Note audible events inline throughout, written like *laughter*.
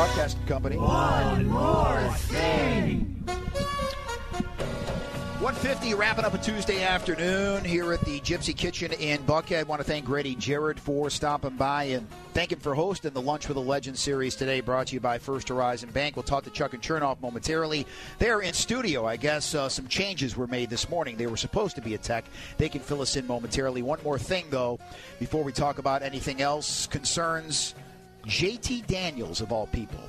Broadcasting Company. One more thing. 150 wrapping up a Tuesday afternoon here at the Gypsy Kitchen in Buckhead. I want to thank Grady Jarrett for stopping by and thank him for hosting the Lunch with a Legend series today, brought to you by First Horizon Bank. We'll talk to Chuck and Chernoff momentarily. They're in studio. I guess uh, some changes were made this morning. They were supposed to be at Tech. They can fill us in momentarily. One more thing, though, before we talk about anything else, concerns JT Daniels, of all people.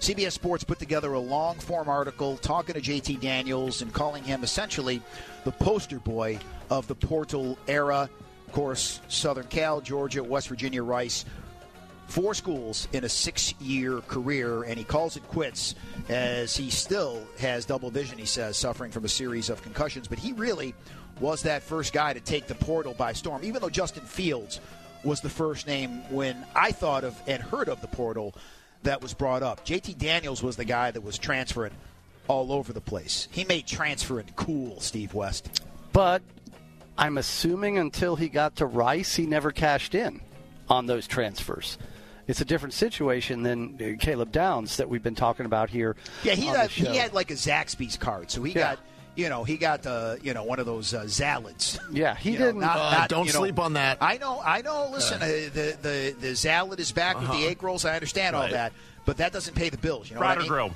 CBS Sports put together a long form article talking to JT Daniels and calling him essentially the poster boy of the portal era. Of course, Southern Cal, Georgia, West Virginia, Rice. Four schools in a six year career, and he calls it quits as he still has double vision, he says, suffering from a series of concussions. But he really was that first guy to take the portal by storm, even though Justin Fields was the first name when I thought of and heard of the portal that was brought up. JT Daniels was the guy that was transferring all over the place. He made transferring cool, Steve West. But I'm assuming until he got to Rice, he never cashed in on those transfers. It's a different situation than uh, Caleb Downs that we've been talking about here. Yeah, he had, he had like a Zaxby's card, so he Yeah. got you know he got uh, you know one of those uh, Zalads. Yeah, he You didn't. not- Uh, not, don't you know- sleep on that. I know, I know. Listen, uh, the the the Zalad is back with the egg rolls. I understand all Uh-huh. That, but that doesn't pay the bills. You know Fried what I or mean? grilled?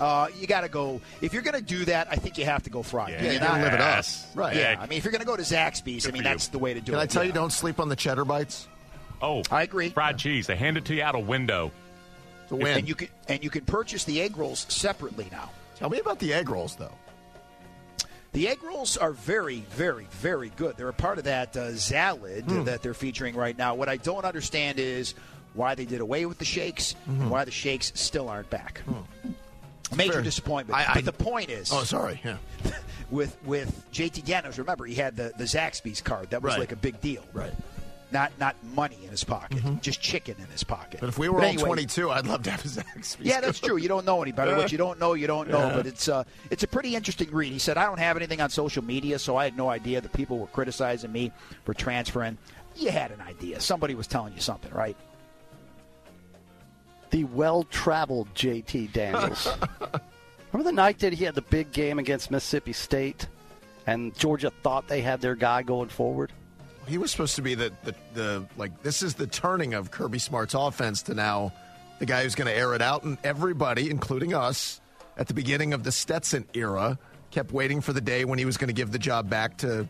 Uh, you got to go if you're going to do that. I think you have to go fried. Yeah. Yeah, you gotta live it up. Right. Yeah, I mean, if you're going to go to Zaxby's, I mean, for you. that's the way to do Can it. I tell yeah. you, don't sleep on the cheddar bites? Oh, I agree. fried cheese. They hand it to you out a window. It's a win. And you can and you can purchase the egg rolls separately now. Tell me about the egg rolls, though. The egg rolls are very, very, very good. They're a part of that uh, Zalad Hmm. that they're featuring right now. What I don't understand is why they did away with the shakes and why the shakes still aren't back. Major Fair. disappointment. I- I- but the point is, Oh, sorry. Yeah. *laughs* with with JT Daniels, remember he had the the Zaxby's card. That was Right. like a big deal. Right. Not not money in his pocket, just chicken in his pocket. But if we were all anyway, 22, I'd love to have a Zaxby's. Yeah, that's true. You don't know any better. What you don't know, you don't know. Yeah. But it's uh, it's a pretty interesting read. He said, "I don't have anything on social media, so I had no idea that people were criticizing me for transferring." You had an idea. Somebody was telling you something, right? the well-traveled JT Daniels. *laughs* Remember the night that he had the big game against Mississippi State, and Georgia thought they had their guy going forward. He was supposed to be the, the, the like this is the turning of Kirby Smart's offense to now the guy who's going to air it out, and everybody, including us, at the beginning of the Stetson era, kept waiting for the day when he was going to give the job back to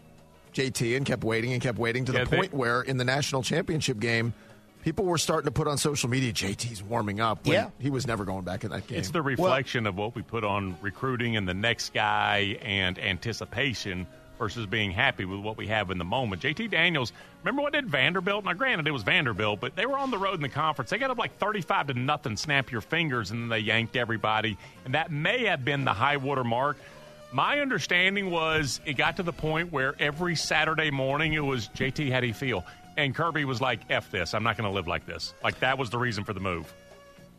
JT, and kept waiting and kept waiting to Yeah, the they- point where in the national championship game. People were starting to put on social media, JT's warming up. When Yeah. He was never going back in that game. It's the reflection of what we put on recruiting and the next guy and anticipation versus being happy with what we have in the moment. JT Daniels, remember what did Vanderbilt? Now, granted, it was Vanderbilt, but they were on the road in the conference. They got up like 35 to nothing, snap your fingers, and then they yanked everybody. And that may have been the high water mark. My understanding was it got to the point where every Saturday morning it was JT, how do you feel? And Kirby was like, F this. I'm not going to live like this. Like, that was the reason for the move.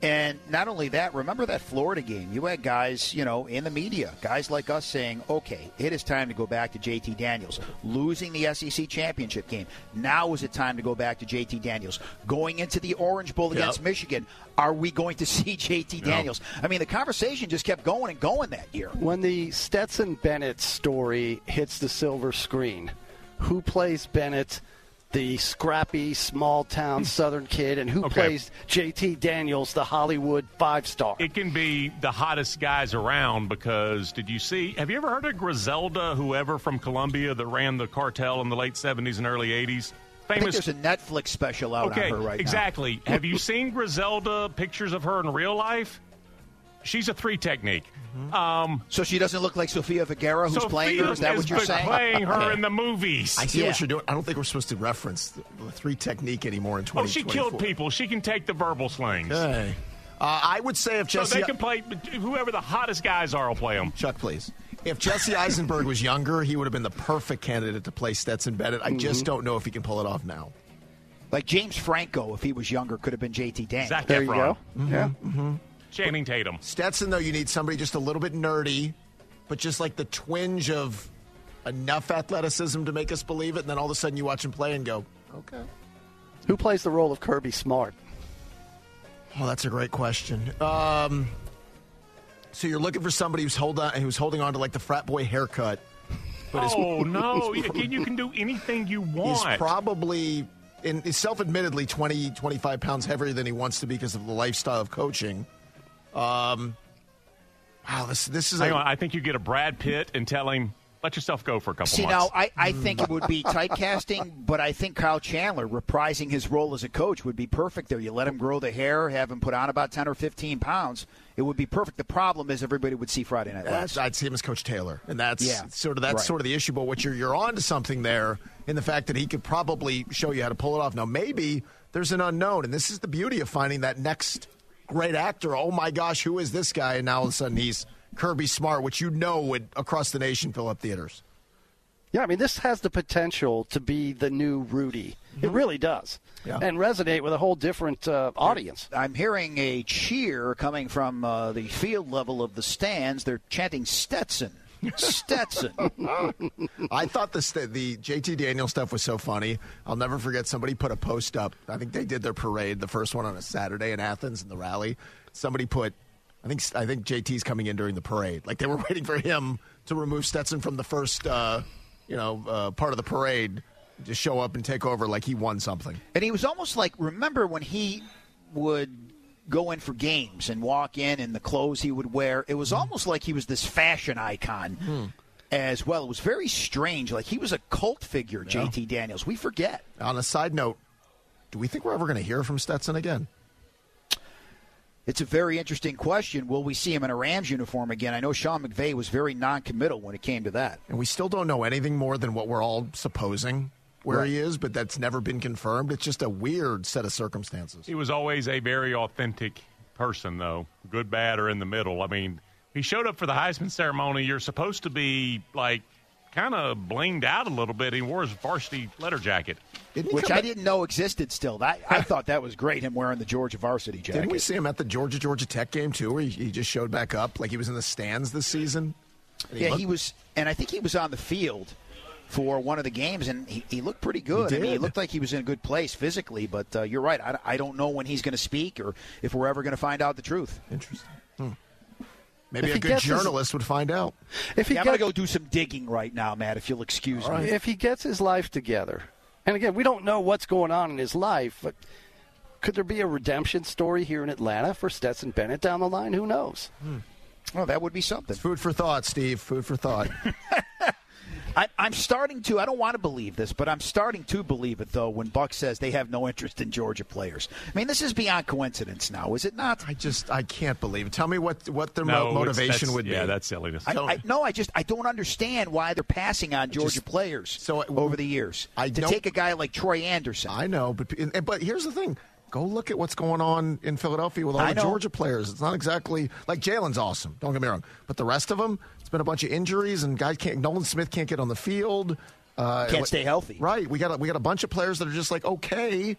And not only that, remember that Florida game? You had guys, you know, in the media, guys like us saying, okay, it is time to go back to JT Daniels. Losing the SEC championship game. Now is it time to go back to JT Daniels. Going into the Orange Bowl against Yep. Michigan, are we going to *laughs* see JT Daniels? I mean, the conversation just kept going and going that year. When the Stetson Bennett story hits the silver screen, who plays Bennett, the scrappy small town hmm. Southern kid, and who Okay. plays JT Daniels, the Hollywood five star? it can be the hottest guys around because did you see have you ever heard of Griselda whoever from Colombia that ran the cartel in the late 70s and early 80s I think famous there's a Netflix special out okay on her right now. exactly have you *laughs* seen Griselda pictures of her in real life she's a three technique. Mm-hmm. Um, So she doesn't look like Sofia Vergara, who's Sophia playing her. Is that what you're saying? playing her Okay. in the movies. I see Yeah. what you're doing. I don't think we're supposed to reference the, the three technique anymore in 20. oh, she killed people. She can take the verbal slings. Okay. Uh, I would say if Jesse, So they can play. Whoever the hottest guys are will play them. Chuck, please. If Jesse Eisenberg was younger, he would have been the perfect candidate to play Stetson Bennett. I just don't know if he can pull it off now. Like James Franco, if he was younger, could have been JT Dan. Zach There you Efron, go. Yeah. Channing Tatum. Stetson, though, you need somebody just a little bit nerdy, but just like the twinge of enough athleticism to make us believe it. And then all of a sudden you watch him play and go, okay. Who plays the role of Kirby Smart? Oh, that's a great question. Um, so you're looking for somebody who's hold on, who's holding on to like the frat boy haircut, but is Oh *laughs* no! Again, you can do anything you want. he's probably in is self-admittedly 20 25 pounds heavier than he wants to be because of the lifestyle of coaching um wow this this is Hang a, on, I think you get a Brad Pitt and tell him, "Let yourself go for a couple See, months." now, I, I think it would be typecasting, *laughs* but I think Kyle Chandler reprising his role as a coach would be perfect there. You let him grow the hair, have him put on about 10 or 15 pounds. It would be perfect. The problem is everybody would see Friday Night Lights. I'd see him as Coach Taylor, and that's Yeah. sort of that's Right. sort of the issue. But what you're you're on to something there in the fact that he could probably show you how to pull it off. Now maybe there's an unknown, and this is the beauty of finding that next great actor. Oh my gosh, who is this guy? And now all of a sudden he's Kirby Smart, which you know would across the nation fill up theaters. Yeah, I mean, this has the potential to be the new Rudy. It really does. Yeah. And resonate with a whole different uh, audience. I'm hearing a cheer coming from uh, the field level of the stands. They're chanting Stetson. Stetson. *laughs* I thought the st- the JT Daniel stuff was so funny. I'll never forget. Somebody put a post up. I think they did their parade, the first one on a Saturday in Athens in the rally. Somebody put, I think I think JT's coming in during the parade. Like they were *laughs* waiting for him to remove Stetson from the first, uh, you know, uh, part of the parade, to show up and take over like he won something. And he was almost like, remember when he would go in for games and walk in and the clothes he would wear? It was hmm. almost like he was this fashion icon hmm. as well. It was very strange. Like he was a cult figure, JT Daniels. We forget. On a side note, do we think we're ever going to hear from Stetson again? It's a very interesting question. Will we see him in a Rams uniform again? I know Sean McVay was very non-committal when it came to that. And we still don't know anything more than what we're all supposing where he is, but that's never been confirmed. It's just a weird set of circumstances. He was always a very authentic person, though, good, bad, or in the middle. I mean, he showed up for the Heisman ceremony. You're supposed to be like kind of blinged out a little bit. He wore his varsity letter jacket. Didn't which I back- didn't know existed still. That I thought that was great. Him wearing the Georgia varsity jacket. Didn't we see him at the Georgia Georgia Tech game too, where he, he just showed back up like he was in the stands this season? And yeah, looked- he was, and I think he was on the field for one of the games, and he, he looked pretty good. He I mean, he looked like he was in a good place physically. But uh, you're right. I, I don't know when he's going to speak or if we're ever going to find out the truth. Interesting. Hmm. Maybe If a good gets his- journalist would find out. If he Yeah, I'm going to go do some digging right now, Matt. If you'll excuse me. if he gets his life together, and again, we don't know what's going on in his life, but could there be a redemption story here in Atlanta for Stetson Bennett down the line? Who knows? Well, that would be something. Food for thought, Steve. Food for thought. *laughs* I, I'm starting to. I don't want to believe this, but I'm starting to believe it though. When Buck says they have no interest in Georgia players, I mean this is beyond coincidence now, is it not? I just I can't believe it. Tell me what what their No, motivation would be. Yeah, that's silliness. I, I, no, I just I don't understand why they're passing on Georgia just- players so, uh, over the years. I to take a guy like Troy Anderson. I know, but but here's the thing. Go look at what's going on in Philadelphia with all I the know. Georgia players. It's not exactly like Jalen's awesome. Don't get me wrong, but the rest of them, it's been a bunch of injuries and guys can't. Nolan Smith can't get on the field. Uh, Can't stay healthy. Right. We got a, we got a bunch of players that are just like okay.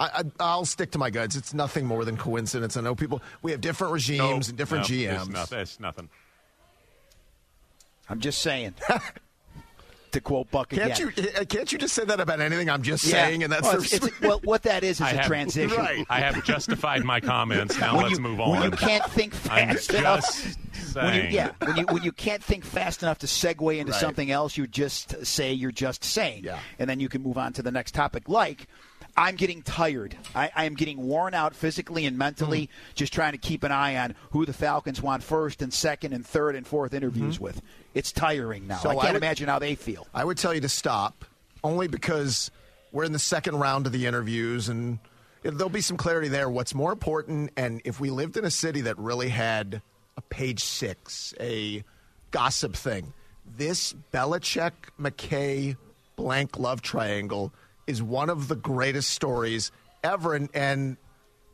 I, I, I'll stick to my guns. It's nothing more than coincidence. I know people. We have different regimes Nope, and different nope, GMs. It's nothing. It's nothing. I'm just saying. *laughs* to quote Buck Can't again. you? uh, Can't you just say that about anything? I'm just Yeah. saying, and that's well, it's- it's- *laughs* well, what that is is I a have- transition. Right. I have justified my comments. Now When let's you, move When you can't think I'm fast enough. just When you, yeah, when you when you can't think fast enough to segue into Right. something else, you just say you're just saying, Yeah. and then you can move on to the next topic. Like, I'm getting tired. I, I am getting worn out physically and mentally, Mm-hmm. just trying to keep an eye on who the Falcons want first and second and third and fourth interviews with. It's tiring now. Mm-hmm. So I I can't would- imagine how they feel. I would tell you to stop, only because we're in the second round of the interviews, and there'll be some clarity there. What's more important, and if we lived in a city that really had a page six, a gossip thing. This Belichick McKay Blank love triangle is one of the greatest stories ever. And, and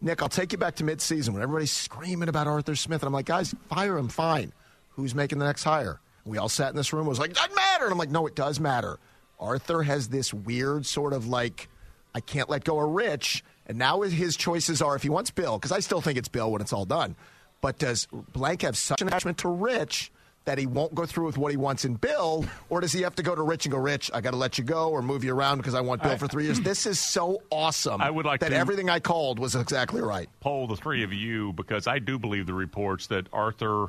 Nick, I'll take you back to midseason when everybody's screaming about Arthur Smith. And I'm like, guys, fire him, fine. Who's making the next hire? We all sat in this room and was like, doesn't matter. And I'm like, no, it does matter. Arthur has this weird sort of like, I can't let go of Rich. And now his choices are if he wants Bill, because I still think it's Bill when it's all done. But does Blank have such an attachment to Rich that he won't go through with what he wants in Bill? Or does he have to go to Rich and go, Rich, I got to let you go or move you around because I want Bill I- for three years? This is so awesome I would like that everything I called was exactly right. poll the three of you because I do believe the reports that Arthur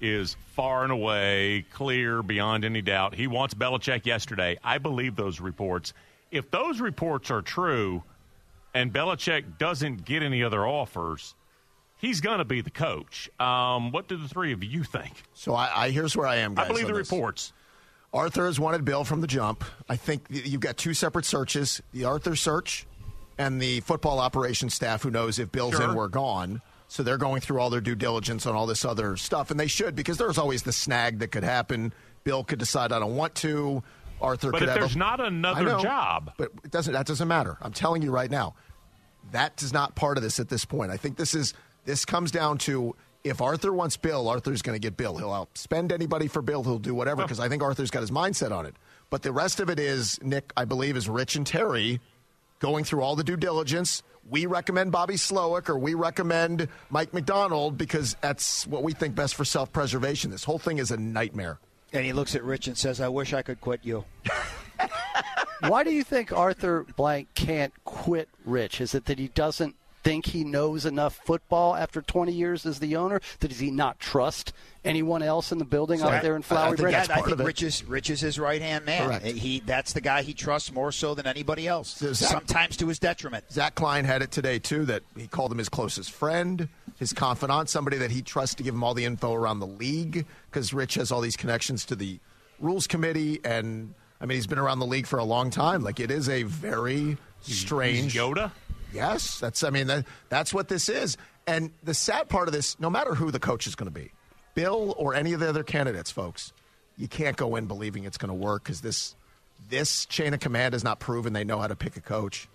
is far and away clear beyond any doubt. He wants Belichick yesterday. I believe those reports. If those reports are true and Belichick doesn't get any other offers, he's going to be the coach. Um, what do the three of you think? So I, I here's where I am, guys. I believe the this. reports. Arthur has wanted Bill from the jump. I think you've got two separate searches the Arthur search and the football operations staff who knows if Bill's Sure. in, we're gone. So they're going through all their due diligence on all this other stuff, and they should because there's always the snag that could happen. Bill could decide I don't want to. Arthur But could if have there's a, not another know, job, but it doesn't. That doesn't matter. I'm telling you right now, that is not part of this at this point. I think this is this comes down to if Arthur wants Bill, Arthur's going to get Bill. He'll outspend anybody for Bill. He'll do whatever because I think Arthur's got his mindset on it. But the rest of it is Nick. I believe is Rich and Terry going through all the due diligence. We recommend Bobby Slowik or we recommend Mike Macdonald because that's what we think best for self preservation. This whole thing is a nightmare. And he looks at Rich and says, I wish I could quit you. *laughs* Why do you think Arthur Blank can't quit Rich? Is it that he doesn't think he knows enough football after 20 years as the owner? That does he not trust anyone else in the building out there in Flowery I, Branch? think, I part of think it. Rich is, Rich is his right hand man. Correct. He that's the guy he trusts more so than anybody else. So Zach- sometimes to his detriment. Zach Klein had it today too that he called him his closest friend, his confidant, somebody that he trusts to give him all the info around the league because Rich has all these connections to the rules committee and I mean he's been around the league for a long time. Like it is a very strange He's Yoda. Yes, that's. I mean, that, that's what this is. And the sad part of this, no matter who the coach is going to be, Bill or any of the other candidates, folks, you can't go in believing it's going to work because this this chain of command has not proven they know how to pick a coach.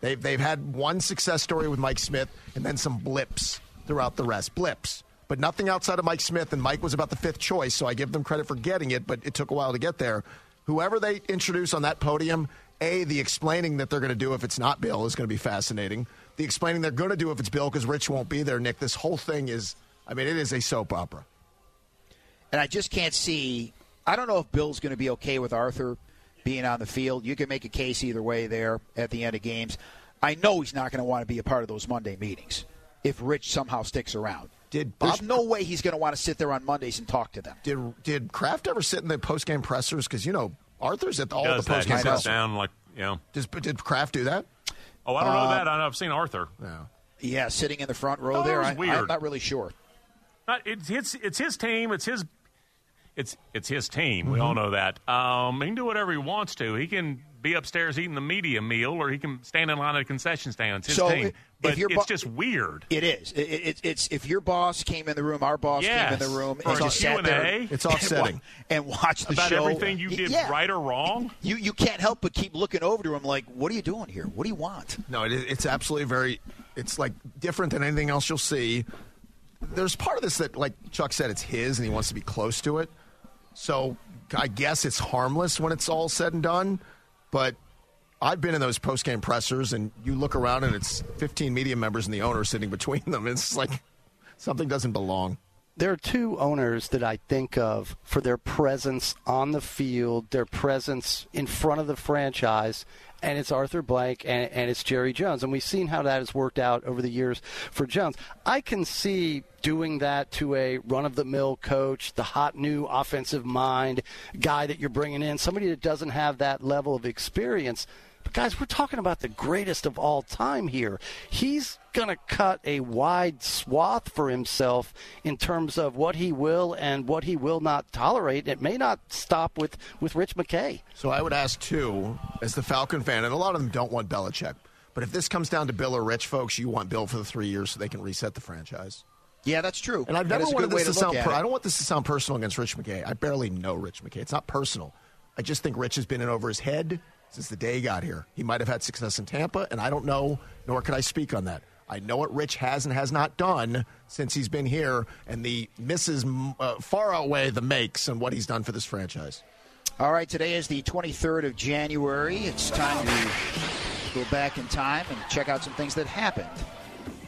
They've they've had one success story with Mike Smith and then some blips throughout the rest. Blips. But nothing outside of Mike Smith, and Mike was about the fifth choice, so I give them credit for getting it, but it took a while to get there. Whoever they introduce on that podium, A, the explaining that they're going to do if it's not Bill is going to be fascinating. The explaining they're going to do if it's Bill because Rich won't be there, Nick. This whole thing is, I mean, it is a soap opera. And I just can't see. I don't know if Bill's going to be okay with Arthur being on the field. You can make a case either way there at the end of games. I know he's not going to want to be a part of those Monday meetings if Rich somehow sticks around. Did There's no way he's going to want to sit there on Mondays and talk to them. Did did Kraft ever sit in the post game pressers? Because you know Arthur's at all the that? post He game sits pressers. down like you know. Does, did Kraft do that? Oh, I don't Uh, know that. I know I've seen Arthur. No. Yeah, sitting in the front row Oh, there. I, weird. I'm not really sure. Not, it's his. It's his team. It's his. It's it's his team. We all know that. Um, he can do whatever he wants to. He can be upstairs eating the media meal, or he can stand in line at a concession stand. It's his So, team. if But you're it's just weird. It is. It, it, it's if your boss came in the room, our boss came in the room, For and a just sat there. Q&A? It's and wa- offsetting. and watched the About show. everything you did yeah. right or wrong. You you can't help but keep looking over to him like, what are you doing here? What do you want? No, it, it's absolutely very. It's like different than anything else you'll see. There's part of this that, like Chuck said, it's his and he wants to be close to it. So I guess it's harmless when it's all said and done. But I've been in those post game pressers, and you look around and it's 15 media members and the owner sitting *laughs* between them. It's like something doesn't belong. There are two owners that I think of for their presence on the field, their presence in front of the franchise, and it's Arthur Blank and, and it's Jerry Jones. And we've seen how that has worked out over the years for Jones. I can see doing that to a run of the mill coach, the hot new offensive mind guy that you're bringing in, somebody that doesn't have that level of experience. But guys, we're talking about the greatest of all time here. He's going to cut a wide swath for himself in terms of what he will and what he will not tolerate. It may not stop with, with Rich McKay. So I would ask too, as the Falcon fan, and a lot of them don't want Belichick. But if this comes down to Bill or Rich, folks, you want Bill for the three years so they can reset the franchise. Yeah, that's true. And I've never is wanted this to, to sound. Per- I don't want this to sound personal against Rich McKay. I barely know Rich McKay. It's not personal. I just think Rich has been in over his head since the day he got here. He might have had success in Tampa, and I don't know, nor can I speak on that. I know what Rich has and has not done since he's been here, and the misses uh, far outweigh the makes and what he's done for this franchise. All right, today is the 23rd of January. It's time to go back in time and check out some things that happened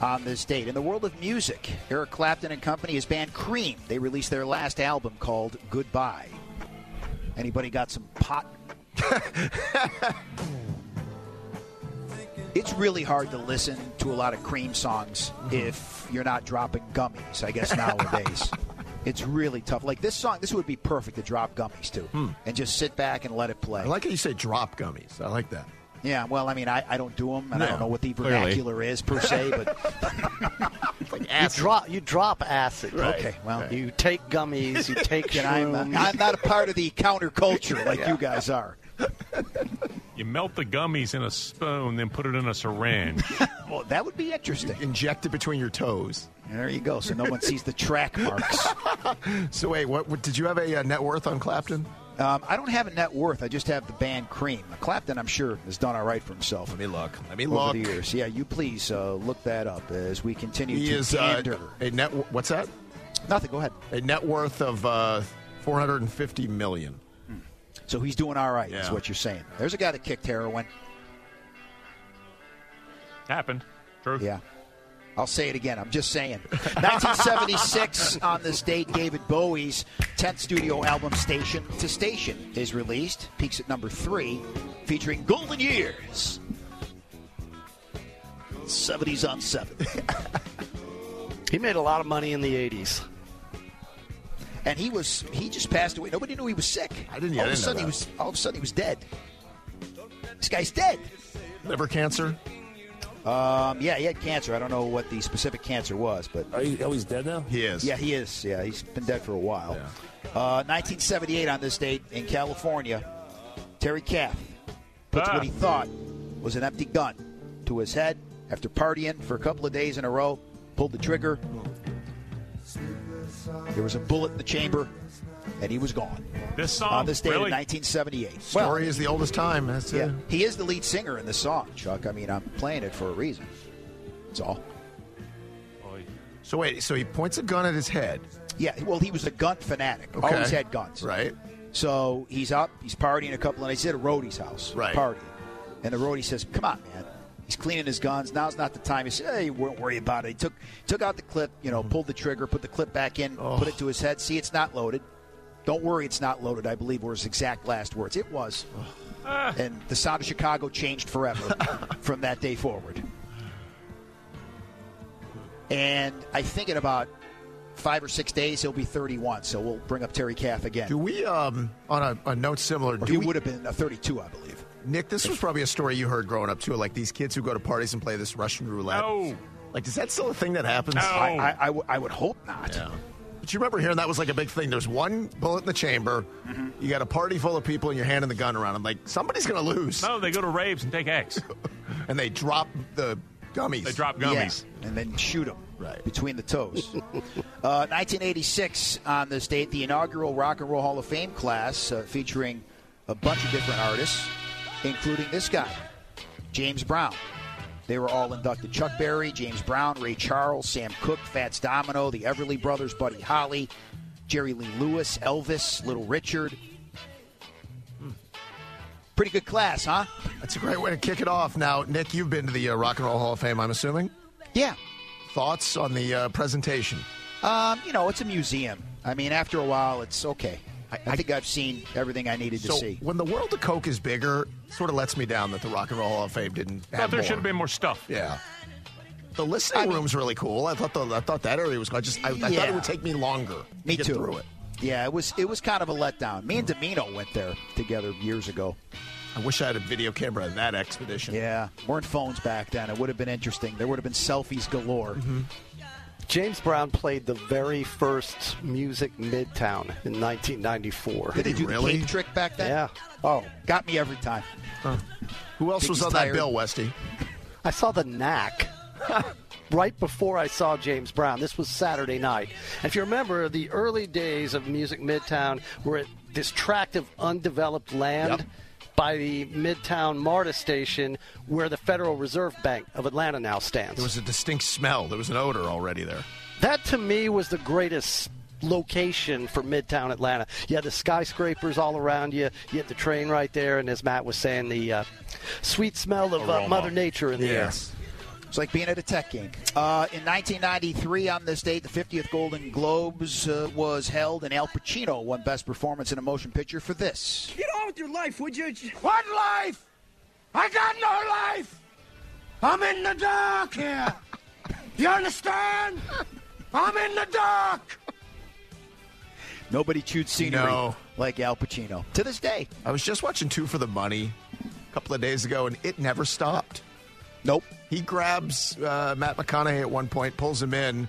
on this date. In the world of music, Eric Clapton and company, his band Cream, they released their last album called Goodbye. Anybody got some pot? *laughs* it's really hard to listen to a lot of Cream songs mm-hmm. if you're not dropping gummies, I guess, nowadays. *laughs* It's really tough. Like this song, this would be perfect to drop gummies to hmm. and just sit back and let it play. I like how you say drop gummies. I like that. Yeah, well, I mean, I, I don't do them, and I don't know what the clearly. vernacular is per se, but *laughs* You drop, you drop acid. okay, well, You take gummies. You take and I'm, shrooms. I'm not a part of the counterculture like you guys are. You melt the gummies in a spoon, then put it in a syringe. *laughs* Well, that would be interesting. Inject it between your toes. There you go, so no one sees the track marks. *laughs* So wait, what, what did you have a uh, net worth on Clapton? Um, I don't have a net worth. I just have the band Cream. Clapton, I'm sure, has done all right for himself. Let me look. Let me over look. the years. Yeah, you please uh, look that up as we continue He to is uh, a net. What's that? Nothing. Go ahead. A net worth of uh, 450 million. So he's doing all right. Is what you're saying. There's a guy that kicked heroin. Happened. True. Yeah. I'll say it again. I'm just saying. *laughs* 1976, on this date, David Bowie's 10th studio album, Station to Station, is released. Peaks at number three, featuring Golden Years. 70s on 7. *laughs* He made a lot of money in the 80s. And he was, he just passed away. Nobody knew he was sick. I didn't- All I of a didn't know sudden, he was, all of a sudden, he was dead. This guy's dead. Liver cancer. Um, yeah, he had cancer. I don't know what the specific cancer was, but Are you, oh, he's dead now? He is. Yeah, he is. Yeah, he's been dead for a while. Uh, 1978 on this date in California, Terry Kath puts Ah. what he thought was an empty gun to his head after partying for a couple of days in a row, pulled the trigger. There was a bullet in the chamber, and he was gone. This song. on this date really? in 1978. Story is the oldest time. That's yeah, it. he is the lead singer in the song, Chuck. I mean, I'm playing it for a reason. That's all. So wait, so he points a gun at his head. Yeah, well, he was a gun fanatic. Okay. Always had guns. Right. So he's up, he's partying a couple and nights. He's at a roadie's house, Right. partying. And the roadie says, "Come on, man." He's cleaning his guns. Now's not the time. He said, "Hey, don't worry about it." He took took out the clip, you know, pulled the trigger, put the clip back in, put it to his head. See, it's not loaded. Don't worry, it's not loaded. I believe were his exact last words. It was. And the sound of Chicago changed forever *laughs* from that day forward. And I think in about five or six days he'll be 31. So we'll bring up Terry Kath again. Do we, um, on a, a note similar, Or do he we, would have been a 32, I believe. Nick, this was probably a story you heard growing up too, like these kids who go to parties and play this Russian roulette. No. Like, is that still a thing that happens? No. I, I, I, w- I would hope not. Yeah. But you remember hearing that was like a big thing. There's one bullet in the chamber. You got a party full of people and you're handing the gun around. I'm like, somebody's going to lose. No, they go to raves and take eggs, *laughs* And they drop the gummies. They drop Yeah, gummies. and then shoot them Right. between the toes. *laughs* uh, 1986 on this date, the inaugural Rock and Roll Hall of Fame class uh, featuring a bunch of different artists, including this guy, James Brown. They were all inducted. Chuck Berry, James Brown, Ray Charles, Sam Cooke, Fats Domino, the Everly Brothers, Buddy Holly, Jerry Lee Lewis, Elvis, Little Richard. Hmm. Pretty good class, huh? That's a great way to kick it off. Now, Nick, you've been to the uh, Rock and Roll Hall of Fame, I'm assuming. Yeah. Thoughts on the uh, presentation? Um, you know, it's a museum. I mean, after a while, it's okay. I, I think I've seen everything I needed to see. when the world of Coke is bigger, sort of lets me down that the Rock and Roll Hall of Fame didn't have Thought there more. should have been more stuff. Yeah. The listening room's really cool. I thought the, I thought that area was. Cool. I just I, I thought it would take me longer Me to get too. through it. Yeah, it was it was kind of a letdown. Me and Domino went there together years ago. I wish I had a video camera of that expedition. Yeah, weren't phones back then. It would have been interesting. There would have been selfies galore. Mm-hmm. James Brown played the very first Music Midtown in 1994. Did they do really? the cape trick back then? Yeah. Oh, got me every time. Who else Think was on tired. that bill, Westy? I saw the Knack. *laughs* right before I saw James Brown. This was Saturday night. And if you remember, the early days of Music Midtown were at this tract of undeveloped land. Yep. By the Midtown MARTA station, where the Federal Reserve Bank of Atlanta now stands. There was a distinct smell. There was an odor already there. That to me was the greatest location for Midtown Atlanta. You had the skyscrapers all around you. You had the train right there, and as Matt was saying, the uh, sweet smell of uh, Mother Nature in the air. It's like being at a tech game. Uh, in 1993, on this date, the 50th Golden Globes uh, was held, and Al Pacino won Best Performance in a Motion Picture for this. Get on with your life, would you? What life? I got no life. I'm in the dark here. You understand? I'm in the dark. Nobody chewed scenery No. like Al Pacino. To this day. I was just watching Two for the Money a couple of days ago, and it never stopped. Nope. He grabs uh, Matt McConaughey at one point, pulls him in,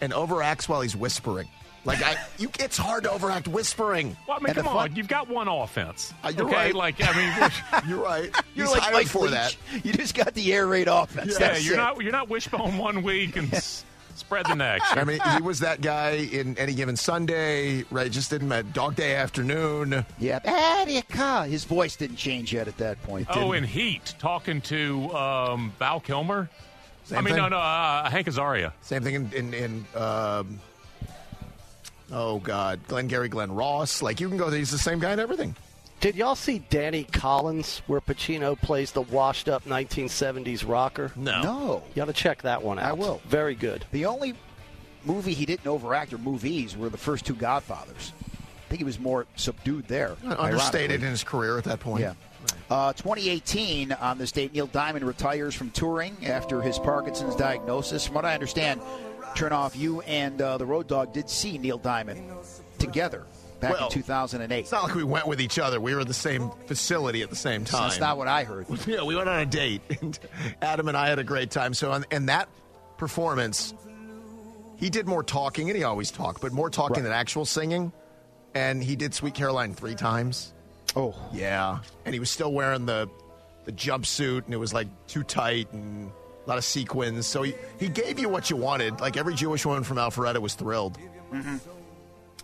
and overacts while he's whispering. Like I, you, it's hard to overact whispering. Well, I mean, And the come fun- on. You've got one offense. Uh, you're okay? right. Like, I mean, *laughs* You're right. *laughs* You're He's like hired Mike for Leach. that. You just got the air raid offense. yeah, That's you're it. not you're not wishbone one week and *laughs* s- spread the next. I mean, he was that guy in any given Sunday, right? Just didn't matter. Dog Day Afternoon. Yeah. Attica. His voice didn't change yet at that point. did Oh, in Heat, talking to um, Val Kilmer. Same I mean, thing. no, no, uh, Hank Azaria. Same thing in, in, in um, oh God, Glengarry Glen Ross. Like you can go, he's the same guy in everything. Did y'all see Danny Collins, where Pacino plays the washed-up 1970s rocker? No. No. You ought to check that one out. I will. Very good. The only movie he didn't overact or movies were the first two Godfathers. I think he was more subdued there. Understated ironically. in his career at that point. Yeah. Uh, 2018, on this date, Neil Diamond retires from touring after his Parkinson's diagnosis. From what I understand, Chernoff, you and uh, the Road Dog did see Neil Diamond together back Well, in 2008. It's not like we went with each other. We were in the same facility at the same time. That's not what I heard. *laughs* Yeah, we went on a date, and Adam and I had a great time. So, on, in that performance, he did more talking, and he always talked, but more talking than actual singing. And he did "Sweet Caroline" three times. Oh, Yeah, and he was still wearing the the jumpsuit, and it was like too tight and a lot of sequins. So he he gave you what you wanted. Like every Jewish woman from Alpharetta was thrilled. Mm-hmm.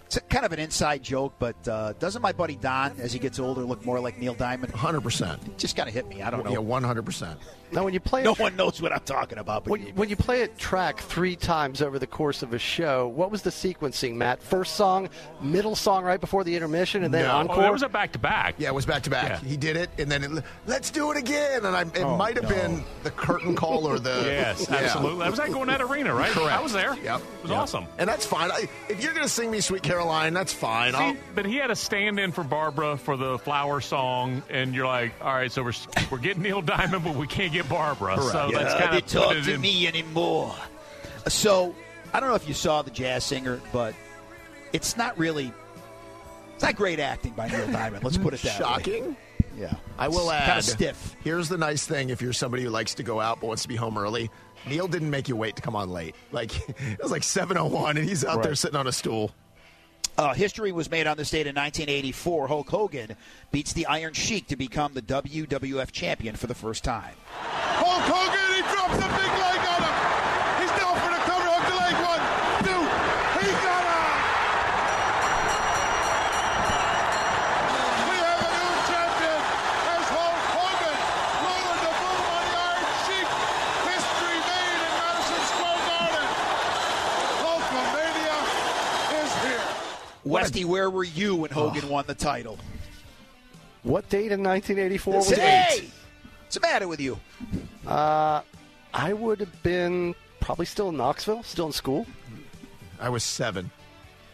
It's kind of an inside joke, but uh, doesn't my buddy Don, as he gets older, look more like Neil Diamond? Hundred percent. Just kind of hit me. I don't know. Yeah, one hundred percent. Now, when you play no a one knows what I'm talking about. But When you, when you play a track three times over the course of a show, what was the sequencing, Matt? First song, middle song right before the intermission, and then No. Oh, encore? there was a back to back. Yeah, it was back to back. He did it, and then it, let's do it again. And I, it Oh, might have no. been the curtain call or the *laughs* Yes, Yeah. absolutely. I was at Gwinnett Arena, right? Correct. I was there. Yep. It was Yep. awesome. and that's fine. I, if you're going to sing me "Sweet Caroline," that's fine. See, but he had a stand-in for Barbra for the flower song, and you're like, all right, so we're we're getting Neil Diamond, but we can't get Barbra. So that's Uh, kind of talk to in. me anymore. So I don't know if you saw the jazz singer, but it's not really. It's not great acting by Neil Diamond. Let's put it that way. shocking. Yeah, I will It's add. Kind of stiff. Here's the nice thing: if you're somebody who likes to go out but wants to be home early, Neil didn't make you wait to come on late. Like *laughs* it was like 7:01, and he's out there sitting on a stool. Uh, history was made on this date in 1984. Hulk Hogan beats the Iron Sheik to become the WWF champion for the first time. Hulk Hogan, he drops the big Westy, where were you when Hogan ah. won the title? what date in 1984 was it? What's the matter with you? Uh, I would have been probably still in Knoxville, still in school. I was seven.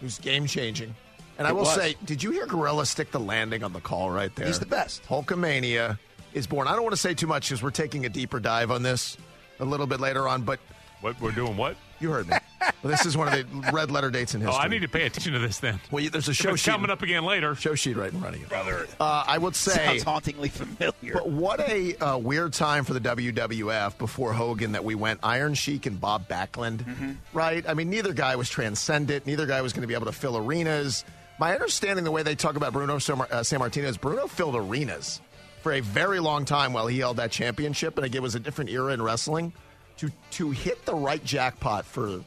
It was game changing. And I will was. say, did you hear Gorilla stick the landing on the call right there? He's the best. Hulkamania is born. I don't want to say too much because we're taking a deeper dive on this a little bit later on, but What we're doing? What? you heard me. *laughs* well, this is one of the red letter dates in history. Oh, history. I need to pay attention to this then. Well, you- there's a show sheet coming up again later. Show sheet right in front of you, brother. Uh, I would say, Sounds hauntingly familiar. but what a uh, weird time for the WWF before Hogan that we went Iron Sheik and Bob Backlund, Mm-hmm. right? I mean, neither guy was transcendent. Neither guy was going to be able to fill arenas. My understanding, the way they talk about Bruno Sam- uh, Sammartino is Bruno filled arenas for a very long time while he held that championship, and again, it was a different era in wrestling. to to hit the right jackpot for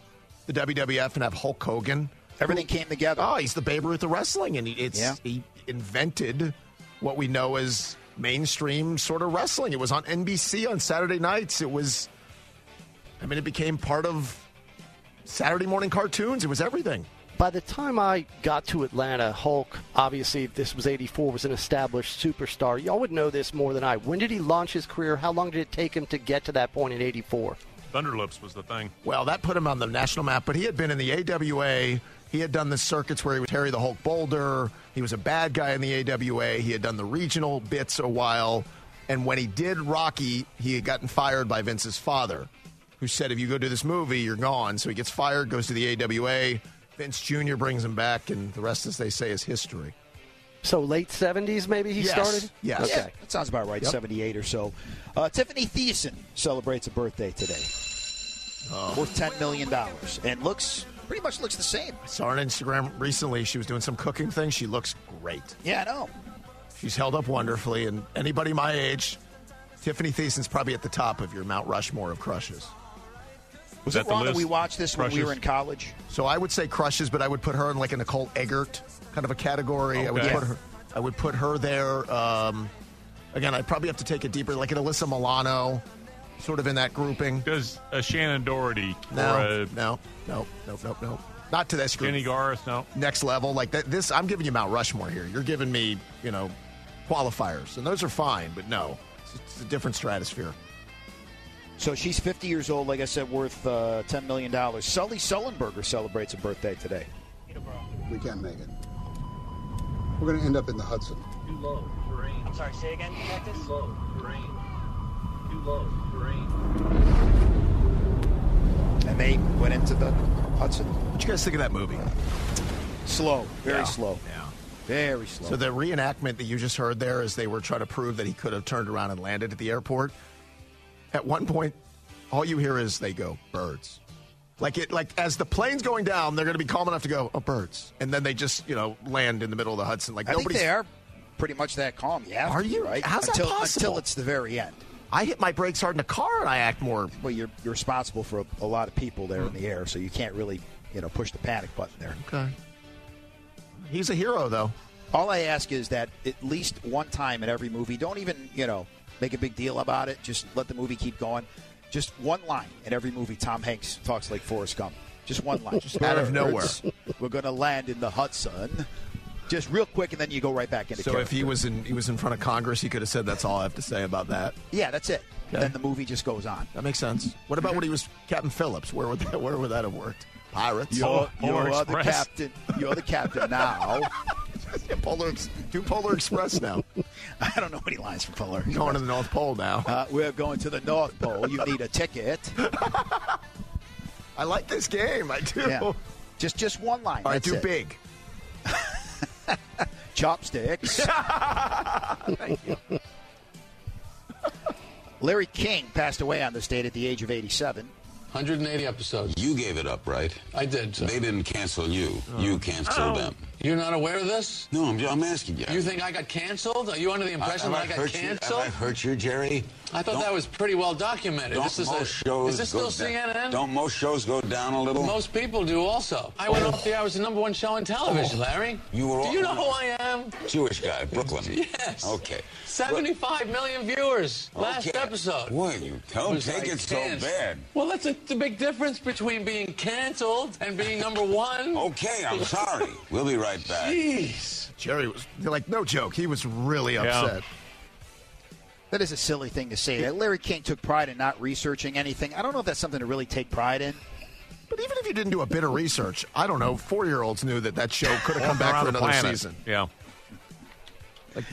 the WWF and have Hulk Hogan. Everything came together. Oh, he's the Babe Ruth of wrestling, and he, it's Yeah. he invented what we know as mainstream sort of wrestling. It was on NBC on Saturday nights. It was, I mean, it became part of Saturday morning cartoons. It was everything. By the time I got to Atlanta, Hulk, obviously, this was 84, was an established superstar. Y'all would know this more than I. When did he launch his career? How long did it take him to get to that point in 84? Thunderlips was the thing. Well, that put him on the national map, but he had been in the AWA. He had done the circuits where he would Terry the Hulk Boulder. He was a bad guy in the AWA. He had done the regional bits a while. And when he did Rocky, he had gotten fired by Vince's father, who said, if you go do this movie, you're gone. So he gets fired, goes to the AWA. Vince Jr. brings him back, and the rest, as they say, is history. So late 70s, maybe he Yes. started? Yes. Okay. Yeah, that sounds about right. Yep. 78 or so. Uh, Tiffany Thiessen celebrates a birthday today. Worth $10 million. And looks, pretty much looks the same. I saw her on Instagram recently. She was doing some cooking thing. She looks great. Yeah, I know. She's held up wonderfully, and anybody my age, Tiffany Thiessen's probably at the top of your Mount Rushmore of crushes. Was that it the wrong that list? we watched this when we were in college? So I would say crushes, but I would put her in like a Nicole Eggert kind of a category. I would Okay. put her. I would put her there. Um, again, I'd probably have to take it deeper, like an Alyssa Milano, sort of in that grouping. Does a Shannen Doherty No, or a no, no, no, no, no, not to this group. Jennie Garth? No. Next level, like that. This, I'm giving you Mount Rushmore here. You're giving me, you know, qualifiers, and those are fine, but no, it's, it's a different stratosphere. So she's 50 years old, like I said, worth uh, $10 million. Sully Sullenberger celebrates a birthday today. We can't make it. We're going to end up in the Hudson. Too low, terrain. I'm sorry, say again, Cactus? Too low, terrain. Too low, terrain. And they went into the Hudson. What you guys think of that movie? Slow, very Yeah. slow. Yeah. Very slow. So the reenactment that you just heard there is they were trying to prove that he could have turned around and landed at the airport. At one point, all you hear is they go birds. Like it, like as the plane's going down, they're going to be calm enough to go, oh, birds, and then they just, you know, land in the middle of the Hudson. Like I think nobody's. they are pretty much that calm. Yeah, Are you? right? How's that until, possible? Until it's the very end. I hit my brakes hard in the car, and I act more. Well, you're you're responsible for a, a lot of people there in the air, so you can't really you know push the panic button there. Okay. He's a hero, though. All I ask is that at least one time in every movie, don't even you know make a big deal about it. Just let the movie keep going. Just one line in every movie. Tom Hanks talks like Forrest Gump. Just one line. *laughs* Just Out of nowhere. We're going to land in the Hudson. Just real quick, and then you go right back into. So if he was in, he was in front of Congress, he could have said, "That's all I have to say about that." yeah, that's it. Okay. Then the movie just goes on. That makes sense. What about when he was Captain Phillips? Where would that, where would that have worked? Pirates. You're, Polar you're the captain. You're the captain now. *laughs* Yeah, Polar, do Polar Express now. *laughs* I don't know any lines for Polar. Going to the North Pole now. Uh, we're going to the North Pole. You need a ticket. *laughs* I like this game. I do. Yeah. Just just one line. All right, That's do it. big. *laughs* Chopsticks. *laughs* Larry King passed away on this date at the age of 87. 180 episodes. You gave it up, right? I did. sir. They didn't cancel you. Oh. You canceled oh. them. You're not aware of this? No, I'm, I'm asking you. You think I got canceled? Are you under the impression have that I got hurt you? canceled? Have I hurt you, Jerry? I thought Don't- that was pretty well documented. Don't This is most a, shows is this go still down- CNN? Don't most shows go down a little? Most people do also. I went off the air. I was the number one show on television, oh. Larry. Oh. You were Do you know who I am? Jewish guy, Brooklyn. *laughs* Yes. Okay. 75 million viewers last Okay. episode. Boy, you don't take like it so bad. Well, that's a, the big difference between being canceled and being number one. Okay, I'm sorry. We'll be right back. Jeez. Jerry was like, no joke. He was really upset. That is a silly thing to say. That Larry King took pride in not researching anything. I don't know if that's something to really take pride in. But even if you didn't do a bit of research, I don't know. Four year olds knew that that show could have come back for another planet. season. Yeah.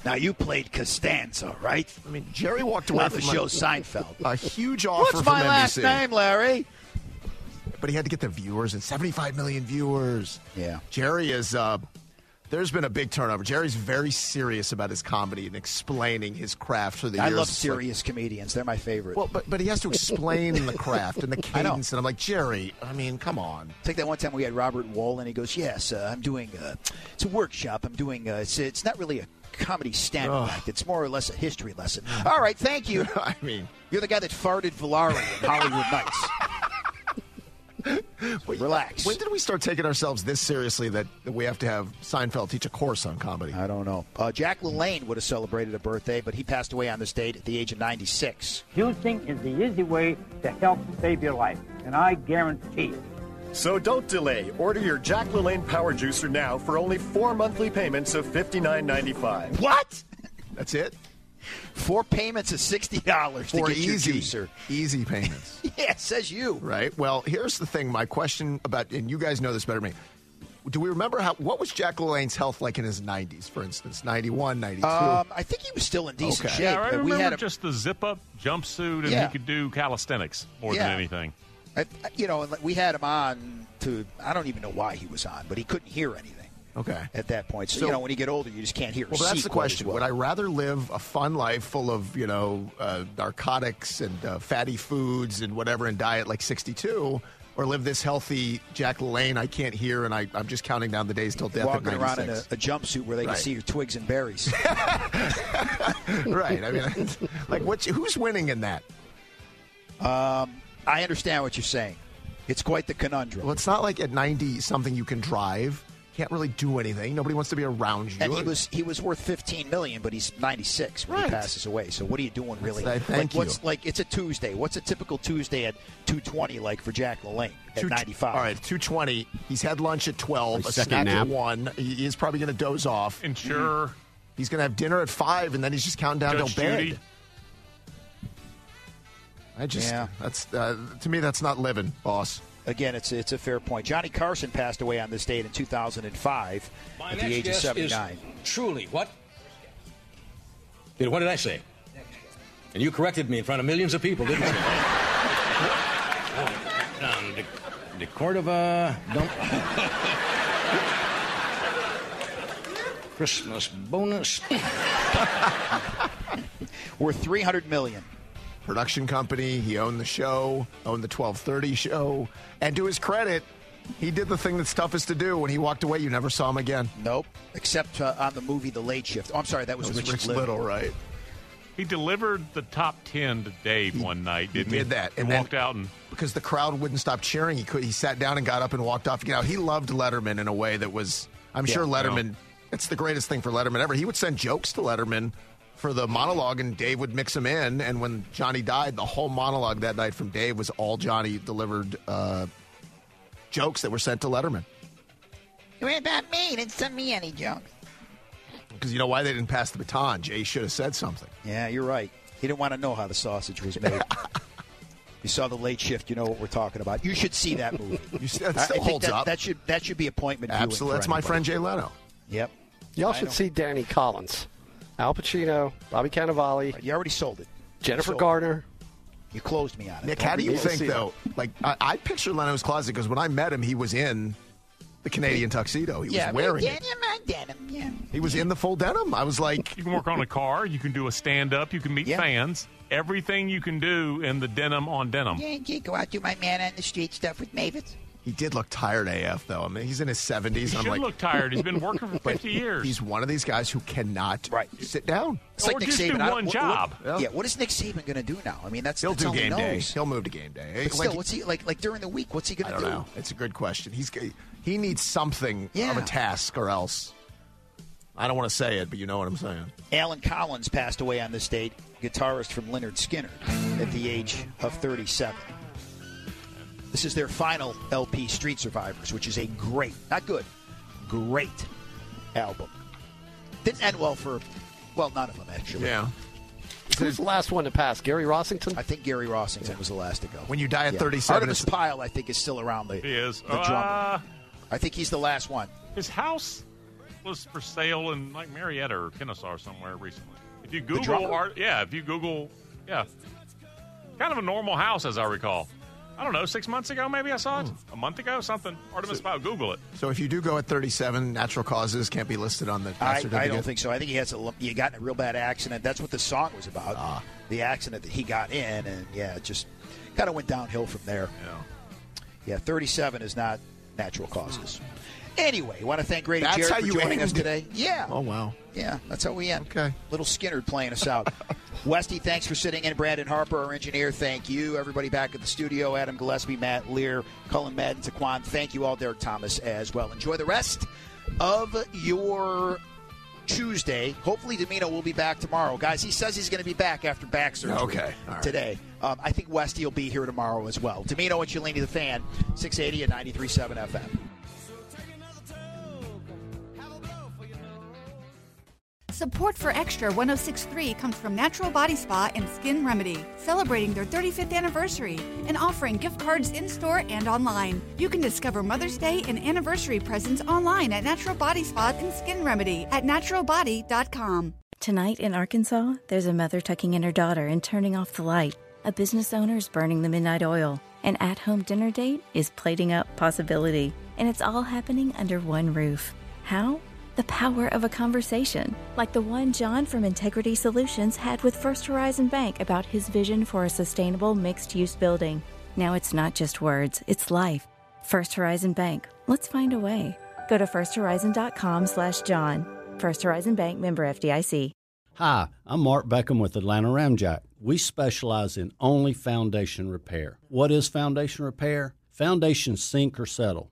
Now you played Costanza, right? I mean, Jerry walked away from the show Seinfeld. a huge offer What's my last name, Larry? But he had to get the viewers and 75 million viewers. Yeah. Jerry is. Uh, there's been a big turnover. Jerry's very serious about his comedy and explaining his craft for the I years. love It's like- serious comedians. They're my favorite. well, but but he has to explain the craft and the *laughs* cadence, and I'm like, Jerry. I mean, come on. Take that one time we had Robert Wuhl, and he goes, "Yes, uh, I'm doing. Uh, it's a workshop. I'm doing. Uh, it's, it's not really a comedy standard Ugh. act. It's more or less a history lesson. All right, thank you. *laughs* I mean, You're the guy that farted Valari in Hollywood Knights. *laughs* Relax. when did we start taking ourselves this seriously that, that we have to have Seinfeld teach a course on comedy? I don't know. Uh, Jack LaLanne would have celebrated a birthday, but he passed away on this date at the age of 96. Juicing is the easy way to help save your life, and I guarantee it. So don't delay. Order your Jack LaLanne Power Juicer now for only four monthly payments of $59.95. What? *laughs* That's it? Four payments of $60 to For get your easy, juicer. easy payments. *laughs* Yeah, it says you. Right. Well, here's the thing. My question about, and you guys know this better than me. Do we remember how? What was Jack LaLanne's health like in his 90s, for instance, 91, 92? Um, I think he was still in decent Okay. shape. Yeah, I remember we had a, just the zip up jumpsuit, and Yeah. he could do calisthenics more Yeah. than anything. I- you know, and we had him on to. I don't even know why he was on, but he couldn't hear anything okay. at that point. So, So- you know, when you get older, you just can't hear. Well, that's the question. Well. Would I rather live a fun life full of, you know, uh, narcotics and uh, fatty foods and whatever and die at like 62, or live this healthy Jack LaLanne I can't hear and I, I'm just counting down the days till death walking around in a, a jumpsuit where they Right. can see your twigs and berries? *laughs* right. I mean, *laughs* like, what's, who's winning in that? Um, I understand what you're saying. It's quite the conundrum. Well, it's not like at 90 something you can drive. Can't really do anything. Nobody wants to be around you. And he was he was worth 15 million, but he's 96 when Right. he passes away. So what are you doing really? That's- I- thank like, what's you. like it's a Tuesday. What's a typical Tuesday at 220 like for Jack LaLanne at Two- 95? All right, 220. He's had lunch at 12, A a second snack nap. at 1. He is probably going to doze off. Insure. He's going to have dinner at 5, and then he's just counting down Judge till bed. Judy. I just, Yeah. that's, uh, to me, that's not living, boss. Again, it's it's a fair point. Johnny Carson passed away on this date in 2005 My at the age of 79. is truly what? Did what did I say? And you corrected me in front of millions of people, didn't you? *laughs* um, the, the Cordova dump. Christmas bonus. *laughs* Worth 300 million. Production company. He owned the show, owned the 1230 show. And to his credit, he did the thing that's toughest to do. When he walked away, you never saw him again. Nope, except uh, on the movie The Late Shift. Oh, I'm sorry, that was, That was Rich, Rich Little, right? He delivered the top 10 to Dave one night, He didn't he? did that. And then- walked out and because the crowd wouldn't stop cheering. He could. He sat down and got up and walked off. You know, he loved Letterman in a way that was. I'm Yeah. sure Letterman. It's the greatest thing for Letterman ever. He would send jokes to Letterman for the monologue, and Dave would mix them in. And when Johnny died, the whole monologue that night from Dave was all Johnny delivered uh, jokes that were sent to Letterman. What about me? Didn't send me any jokes. Because you know why they didn't pass the baton? Jay should have said something. Yeah, you're right. He didn't want to know how the sausage was made. *laughs* you saw the late shift, you know what we're talking about. You should see that movie. *laughs* You see, that I- I holds that, up. That should that should be appointment viewing Absolutely, for that's my friend Jay Leno. Yep. Y'all I should know. see Danny Collins, Al Pacino, Bobby Cannavale, You already sold it. Jennifer sold it. You closed me on it. Nick, Don't how do you think see though? Like, I, I picture Leno's closet because when I met him, he was in the Canadian tuxedo. He was wearing my it. denim, denim, yeah. He was in the full denim. I was like, you can work on a car, you can do a stand up, you can meet Yeah. fans. Everything you can do in the denim on denim. Yeah, yeah, go out do my man on the street stuff with Mavis. He did look tired AF though. I mean, he's in his seventies. He I'm should like, look tired. He's been *laughs* working for 50 years. He's one of these guys who cannot Right. sit down. It's like Nick just Saban. Don't- one what- job. What, yeah. What is Nick Saban going to do now? I mean, that's He'll that's do all he game day. He'll move to game day. But Like, still, what's he like? Like during the week, what's he going to don't know. It's a good question. He's he needs something of a task, or else. I don't want to say it, but you know what I'm saying. Allen Collins passed away on this date, guitarist from Lynyrd Skynyrd, at the age of 37. This is their final LP, Street Survivors, which is a great, not good, great album. Didn't end well for, well, none of them actually. Yeah. Who's the last one to pass? Gary Rossington? I think Gary Rossington was the last to go. When you die at Yeah. 37, Artimus it's- Pyle, I think, is still around the, He is. the Uh, drummer. I think he's the last one. His house was for sale in like Marietta or Kennesaw somewhere recently. If you Google art, yeah, if you Google, yeah, kind of a normal house as I recall. I don't know, six months ago maybe I saw it. A month ago, something. Artemis Fowl. Google it. So if you do go at 37, natural causes can't be listed on the death I, I don't think so. I think he has a he got in a real bad accident. That's what the song was about. Ah. The accident that he got in, and yeah, it just kind of went downhill from there. Yeah, 37 is not natural causes. Anyway, I want to thank Grady That's Jarrett how for you joining end? us today. Yeah. Oh wow. Yeah, that's how we end. Okay. Lynyrd Skynyrd playing us out. *laughs* Westy, thanks for sitting in. Brandon Harper, our engineer, thank you. Everybody back at the studio, Adam Gillespie, Matt Lear, Cullen Madden, Taquan, thank you all. Derek Thomas as well. Enjoy the rest of your Tuesday. Hopefully, Domino will be back tomorrow. Guys, he says he's going to be back after back surgery Okay, right. today. Um, I think Westy will be here tomorrow as well. Domino and Cellini, the fan, 680 and 93.7 FM. Support for Extra 1063 comes from Natural Body Spa and Skin Remedy, celebrating their 35th anniversary and offering gift cards in store and online. You can discover Mother's Day and anniversary presents online at Natural Body Spa and Skin Remedy at naturalbody.com. Tonight in Arkansas, there's a mother tucking in her daughter and turning off the light. A business owner is burning the midnight oil. An at home dinner date is plating up possibility. And it's all happening under one roof. How? The power of a conversation, like the one John from Integrity Solutions had with First Horizon Bank about his vision for a sustainable mixed use building. Now it's not just words, it's life. First Horizon Bank. Let's find a way. Go to firsthorizon.com slash John. First Horizon Bank member FDIC. Hi, I'm Mark Beckham with Atlanta Ramjack. We specialize in only foundation repair. What is foundation repair? Foundations sink or settle.